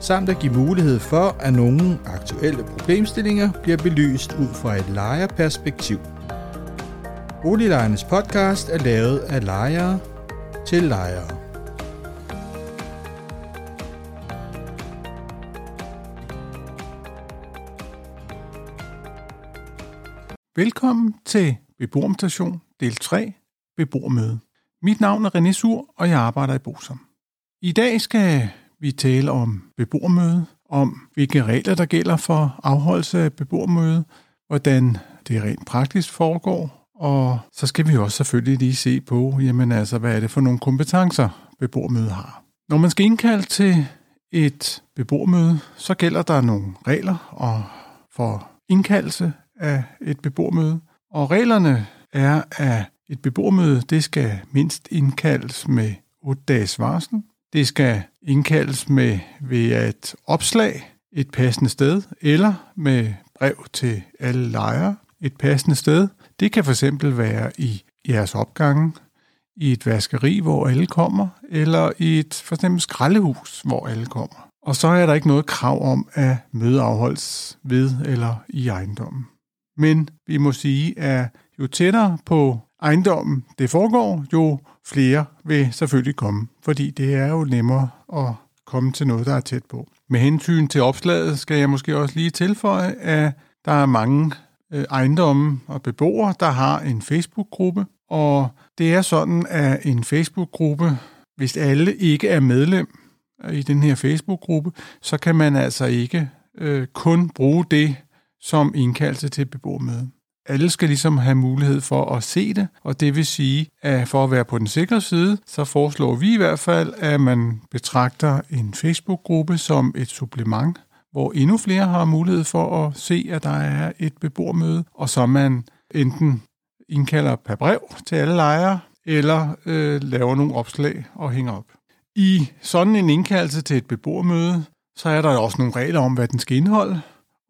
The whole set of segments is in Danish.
samt at give mulighed for, at nogle aktuelle problemstillinger bliver belyst ud fra et lejerperspektiv. Boliglejernes podcast er lavet af lejere til lejere. Velkommen til Beboermutation del 3, beboermøde. Mit navn er René Sur, og jeg arbejder i Bosom. I dag skal vi tale om beboermøde, om hvilke regler der gælder for afholdelse af beboermøde, hvordan det rent praktisk foregår, og så skal vi også selvfølgelig lige se på, jamen altså, hvad er det for nogle kompetencer, beboermøde har. Når man skal indkalde til et beboermøde, så gælder der nogle regler og for indkaldelse af et beboermøde. Og reglerne er, at et beboermøde det skal mindst indkaldes med 8 dages varsel. Det skal indkaldes med ved et opslag et passende sted, eller med brev til alle lejere et passende sted. Det kan fx være i jeres opgange, i et vaskeri, hvor alle kommer, eller i et for eksempel skraldehus, hvor alle kommer. Og så er der ikke noget krav om, at møde afholdes ved eller i ejendommen. Men vi må sige, at jo tættere på ejendommen det foregår, jo flere vil selvfølgelig komme, fordi det er jo nemmere at komme til noget, der er tæt på. Med hensyn til opslaget skal jeg måske også lige tilføje, at der er mange øh, ejendomme og beboere, der har en Facebook-gruppe, og det er sådan, at en Facebook-gruppe, hvis alle ikke er medlem i den her Facebook-gruppe, så kan man altså ikke øh, kun bruge det som indkaldelse til beboermøde alle skal ligesom have mulighed for at se det, og det vil sige, at for at være på den sikre side, så foreslår vi i hvert fald, at man betragter en Facebook-gruppe som et supplement, hvor endnu flere har mulighed for at se, at der er et beboermøde, og så man enten indkalder per brev til alle lejere, eller øh, laver nogle opslag og hænger op. I sådan en indkaldelse til et beboermøde, så er der også nogle regler om, hvad den skal indeholde,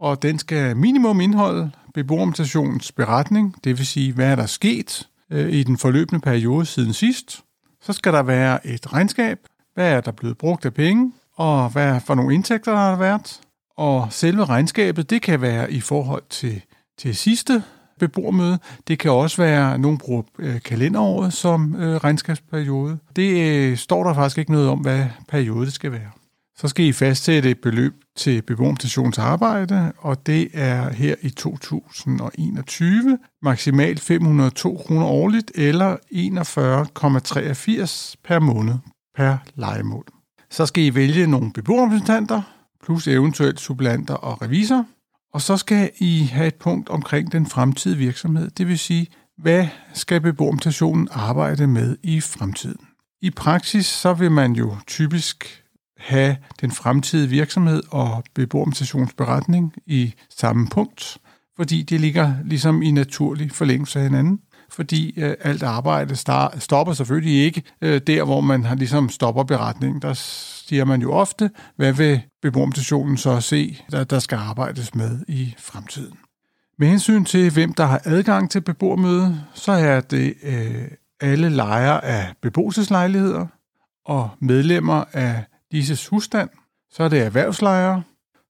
og den skal minimum indeholde beboermutationens beretning, det vil sige, hvad er der sket øh, i den forløbende periode siden sidst. Så skal der være et regnskab, hvad er der blevet brugt af penge, og hvad for nogle indtægter der har været. Og selve regnskabet, det kan være i forhold til, til sidste beboermøde. Det kan også være, nogen bruger øh, kalenderåret som øh, regnskabsperiode. Det øh, står der faktisk ikke noget om, hvad periode det skal være. Så skal I fastsætte et beløb til beboermutationsarbejde, og det er her i 2021 maksimalt 502 kroner årligt eller 41,83 per måned per legemål. Så skal I vælge nogle beboerrepræsentanter, plus eventuelt supplanter og revisor, og så skal I have et punkt omkring den fremtidige virksomhed, det vil sige, hvad skal beboermutationen arbejde med i fremtiden. I praksis så vil man jo typisk have den fremtidige virksomhed og beboermestationsberetning i samme punkt, fordi det ligger ligesom i naturlig forlængelse af hinanden fordi øh, alt arbejde star- stopper selvfølgelig ikke øh, der, hvor man har ligesom stopper beretningen. Der siger man jo ofte, hvad vil beboermestationen så se, der, der skal arbejdes med i fremtiden. Med hensyn til, hvem der har adgang til beboermøde, så er det øh, alle lejere af beboelseslejligheder og medlemmer af disses husstand, så er det erhvervslejere,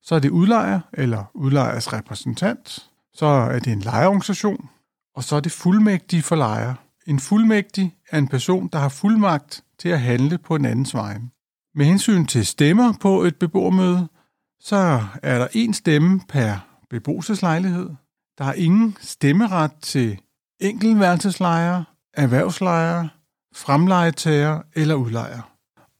så er det udlejer eller udlejers repræsentant, så er det en lejerorganisation, og så er det fuldmægtig for lejer. En fuldmægtig er en person, der har fuldmagt til at handle på en andens vegne. Med hensyn til stemmer på et beboermøde, så er der en stemme per beboelseslejlighed. Der er ingen stemmeret til enkeltværelseslejere, erhvervslejere, fremlejetager eller udlejere.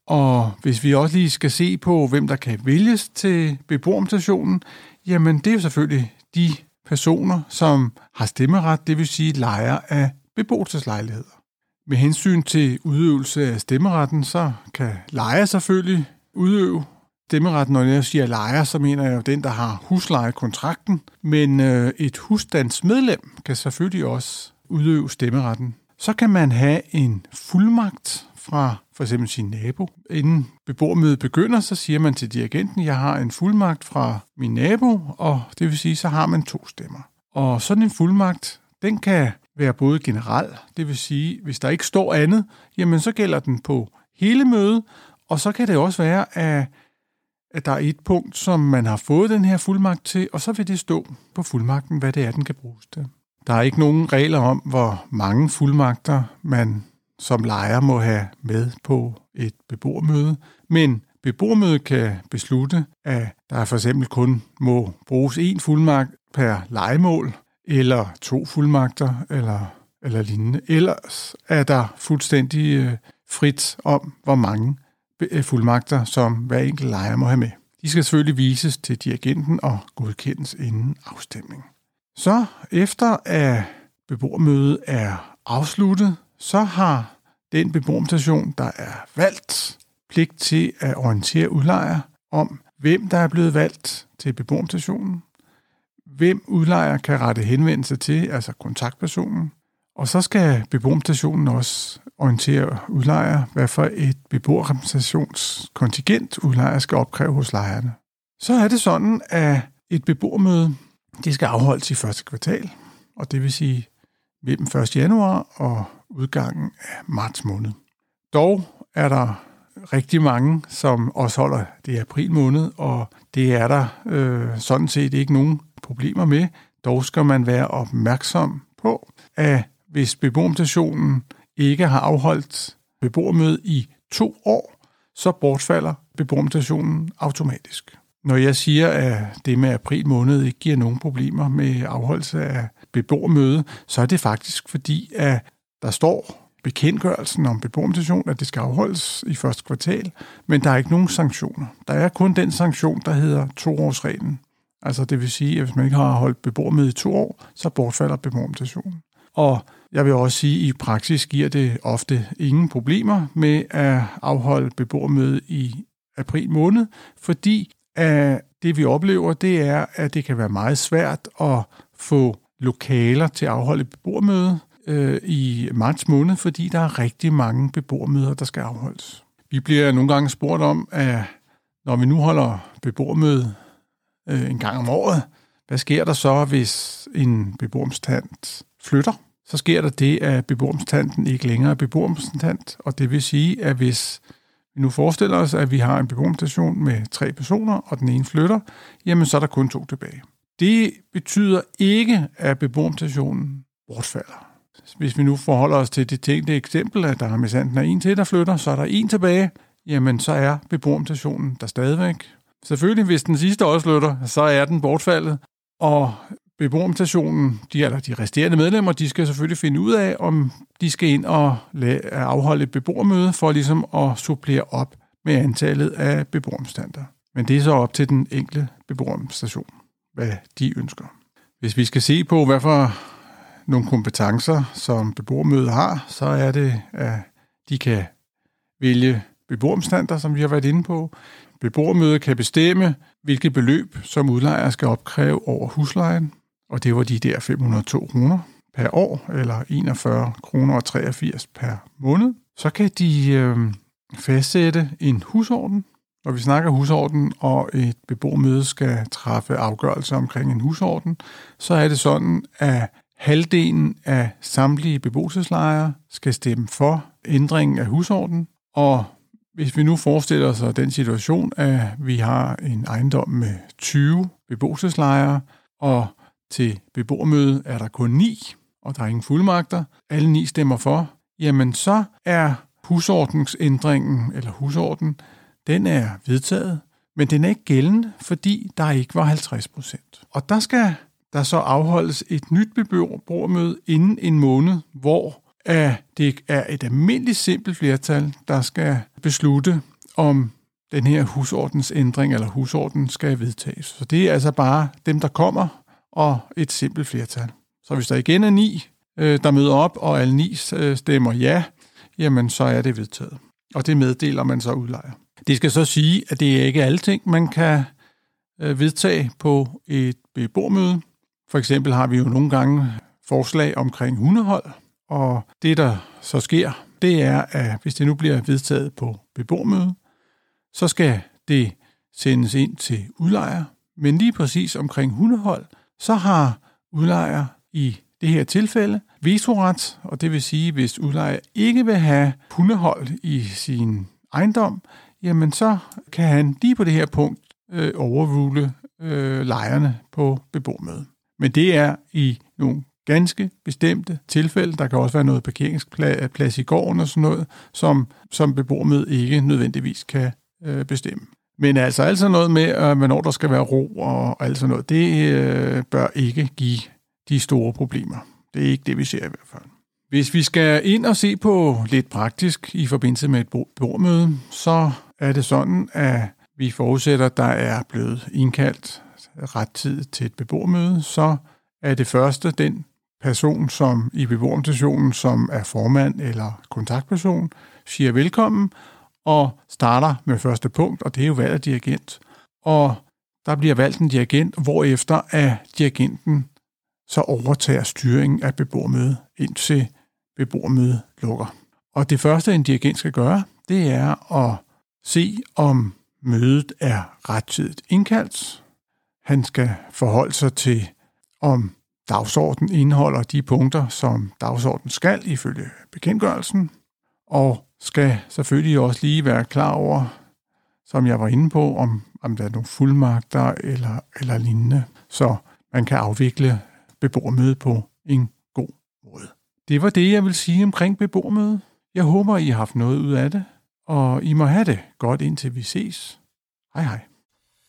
Og hvis vi også lige skal se på, hvem der kan vælges til beboermutationen, jamen det er jo selvfølgelig de personer, som har stemmeret, det vil sige lejere af beboelseslejligheder. Med hensyn til udøvelse af stemmeretten, så kan lejer selvfølgelig udøve stemmeret, når jeg siger lejer, så mener jeg jo den, der har huslejekontrakten. Men øh, et husstandsmedlem kan selvfølgelig også udøve stemmeretten. Så kan man have en fuldmagt fra for eksempel sin nabo. Inden beboermødet begynder, så siger man til dirigenten, jeg har en fuldmagt fra min nabo, og det vil sige, så har man to stemmer. Og sådan en fuldmagt, den kan være både generel, det vil sige, hvis der ikke står andet, jamen så gælder den på hele mødet, og så kan det også være, at, at der er et punkt, som man har fået den her fuldmagt til, og så vil det stå på fuldmagten, hvad det er, den kan bruges til. Der er ikke nogen regler om, hvor mange fuldmagter man som lejer må have med på et beboermøde, men beboermødet kan beslutte, at der for eksempel kun må bruges én fuldmagt per legemål, eller to fuldmagter, eller, eller lignende. Ellers er der fuldstændig øh, frit om, hvor mange øh, fuldmagter, som hver enkelt lejer må have med. De skal selvfølgelig vises til dirigenten og godkendes inden afstemning. Så efter at beboermødet er afsluttet, så har den beboermutation, der er valgt, pligt til at orientere udlejer om, hvem der er blevet valgt til beboermutationen, hvem udlejer kan rette henvendelse til, altså kontaktpersonen, og så skal beboermutationen også orientere udlejer, hvad for et beboerrepræsentationskontingent udlejer skal opkræve hos lejerne. Så er det sådan, at et beboermøde det skal afholdes i første kvartal, og det vil sige mellem 1. januar og udgangen af marts måned. Dog er der rigtig mange, som også holder det i april måned, og det er der øh, sådan set ikke nogen problemer med. Dog skal man være opmærksom på, at hvis beboermutationen ikke har afholdt beboermøde i to år, så bortfalder beboermutationen automatisk. Når jeg siger, at det med april måned ikke giver nogen problemer med afholdelse af beboermøde, så er det faktisk fordi, at der står bekendtgørelsen om beboermutation, at det skal afholdes i første kvartal, men der er ikke nogen sanktioner. Der er kun den sanktion, der hedder toårsreglen. Altså det vil sige, at hvis man ikke har holdt beboermøde i to år, så bortfalder beboermutationen. Og jeg vil også sige, at i praksis giver det ofte ingen problemer med at afholde beboermøde i april måned, fordi at det vi oplever, det er, at det kan være meget svært at få lokaler til at afholde beboermøde øh, i marts måned, fordi der er rigtig mange beboermøder, der skal afholdes. Vi bliver nogle gange spurgt om, at når vi nu holder beboermøde øh, en gang om året, hvad sker der så, hvis en beboermstand flytter? Så sker der det, at beboermstanden ikke længere er beboermstand, og det vil sige, at hvis vi nu forestiller os, at vi har en beboermstation med tre personer, og den ene flytter, jamen så er der kun to tilbage. Det betyder ikke, at beboermstationen bortfalder. Hvis vi nu forholder os til det tænkte eksempel, at der er med sanden er en til, der flytter, så er der en tilbage, jamen så er beboermstationen der stadigvæk. Selvfølgelig, hvis den sidste også flytter, så er den bortfaldet, og beboermstationen, de, eller de resterende medlemmer, de skal selvfølgelig finde ud af, om de skal ind og afholde et beboermøde for ligesom at supplere op med antallet af beboermstander. Men det er så op til den enkelte beboermstation, hvad de ønsker. Hvis vi skal se på, hvad for nogle kompetencer, som beboermødet har, så er det, at de kan vælge beboermstander, som vi har været inde på. Beboermødet kan bestemme, hvilket beløb, som udlejer skal opkræve over huslejen og det var de der 502 kroner per år, eller 41 kroner og 83 per måned. Så kan de øh, fastsætte en husorden. Når vi snakker husorden, og et beboermøde skal træffe afgørelse omkring en husorden, så er det sådan, at halvdelen af samtlige beboelseslejere skal stemme for ændringen af husordenen, og hvis vi nu forestiller os den situation, at vi har en ejendom med 20 beboelseslejere, og til beboermødet er der kun 9, og der er ingen fuldmagter. Alle 9 stemmer for. Jamen så er husordensændringen, eller husorden, den er vedtaget, men den er ikke gældende, fordi der ikke var 50 procent. Og der skal der så afholdes et nyt beboermøde inden en måned, hvor det er et almindeligt simpelt flertal, der skal beslutte, om den her husordensændring eller husorden skal vedtages. Så det er altså bare dem, der kommer og et simpelt flertal. Så hvis der igen er ni, øh, der møder op, og alle ni øh, stemmer ja, jamen så er det vedtaget. Og det meddeler man så udlejer. Det skal så sige, at det er ikke alle ting, man kan øh, vedtage på et beboermøde. For eksempel har vi jo nogle gange forslag omkring hundehold, og det, der så sker, det er, at hvis det nu bliver vedtaget på beboermøde, så skal det sendes ind til udlejer. Men lige præcis omkring hundehold, så har udlejer i det her tilfælde vetoret, og det vil sige, hvis udlejer ikke vil have hundehold i sin ejendom, jamen så kan han lige på det her punkt øh, overrule øh, lejerne på beboermødet. Men det er i nogle ganske bestemte tilfælde. Der kan også være noget parkeringsplads øh, i gården og sådan noget, som, som beboermødet ikke nødvendigvis kan øh, bestemme. Men altså altså noget med, øh, hvornår der skal være ro og alt sådan noget, det øh, bør ikke give de store problemer. Det er ikke det, vi ser i hvert fald. Hvis vi skal ind og se på lidt praktisk i forbindelse med et bordmøde, så er det sådan, at vi forudsætter, at der er blevet indkaldt ret tid til et beboermøde, så er det første den person, som i beboerorganisationen, som er formand eller kontaktperson, siger velkommen og starter med første punkt, og det er jo valgt af dirigent. Og der bliver valgt en dirigent, hvorefter at dirigenten så overtager styringen af beboermødet, indtil beboermødet lukker. Og det første, en dirigent skal gøre, det er at se, om mødet er rettidigt indkaldt. Han skal forholde sig til, om dagsordenen indeholder de punkter, som dagsordenen skal ifølge bekendtgørelsen, og skal selvfølgelig også lige være klar over, som jeg var inde på, om, om der er nogle fuldmagter eller, eller lignende, så man kan afvikle beboermøde på en god måde. Det var det, jeg vil sige omkring beboermøde. Jeg håber, I har haft noget ud af det, og I må have det godt indtil vi ses. Hej hej.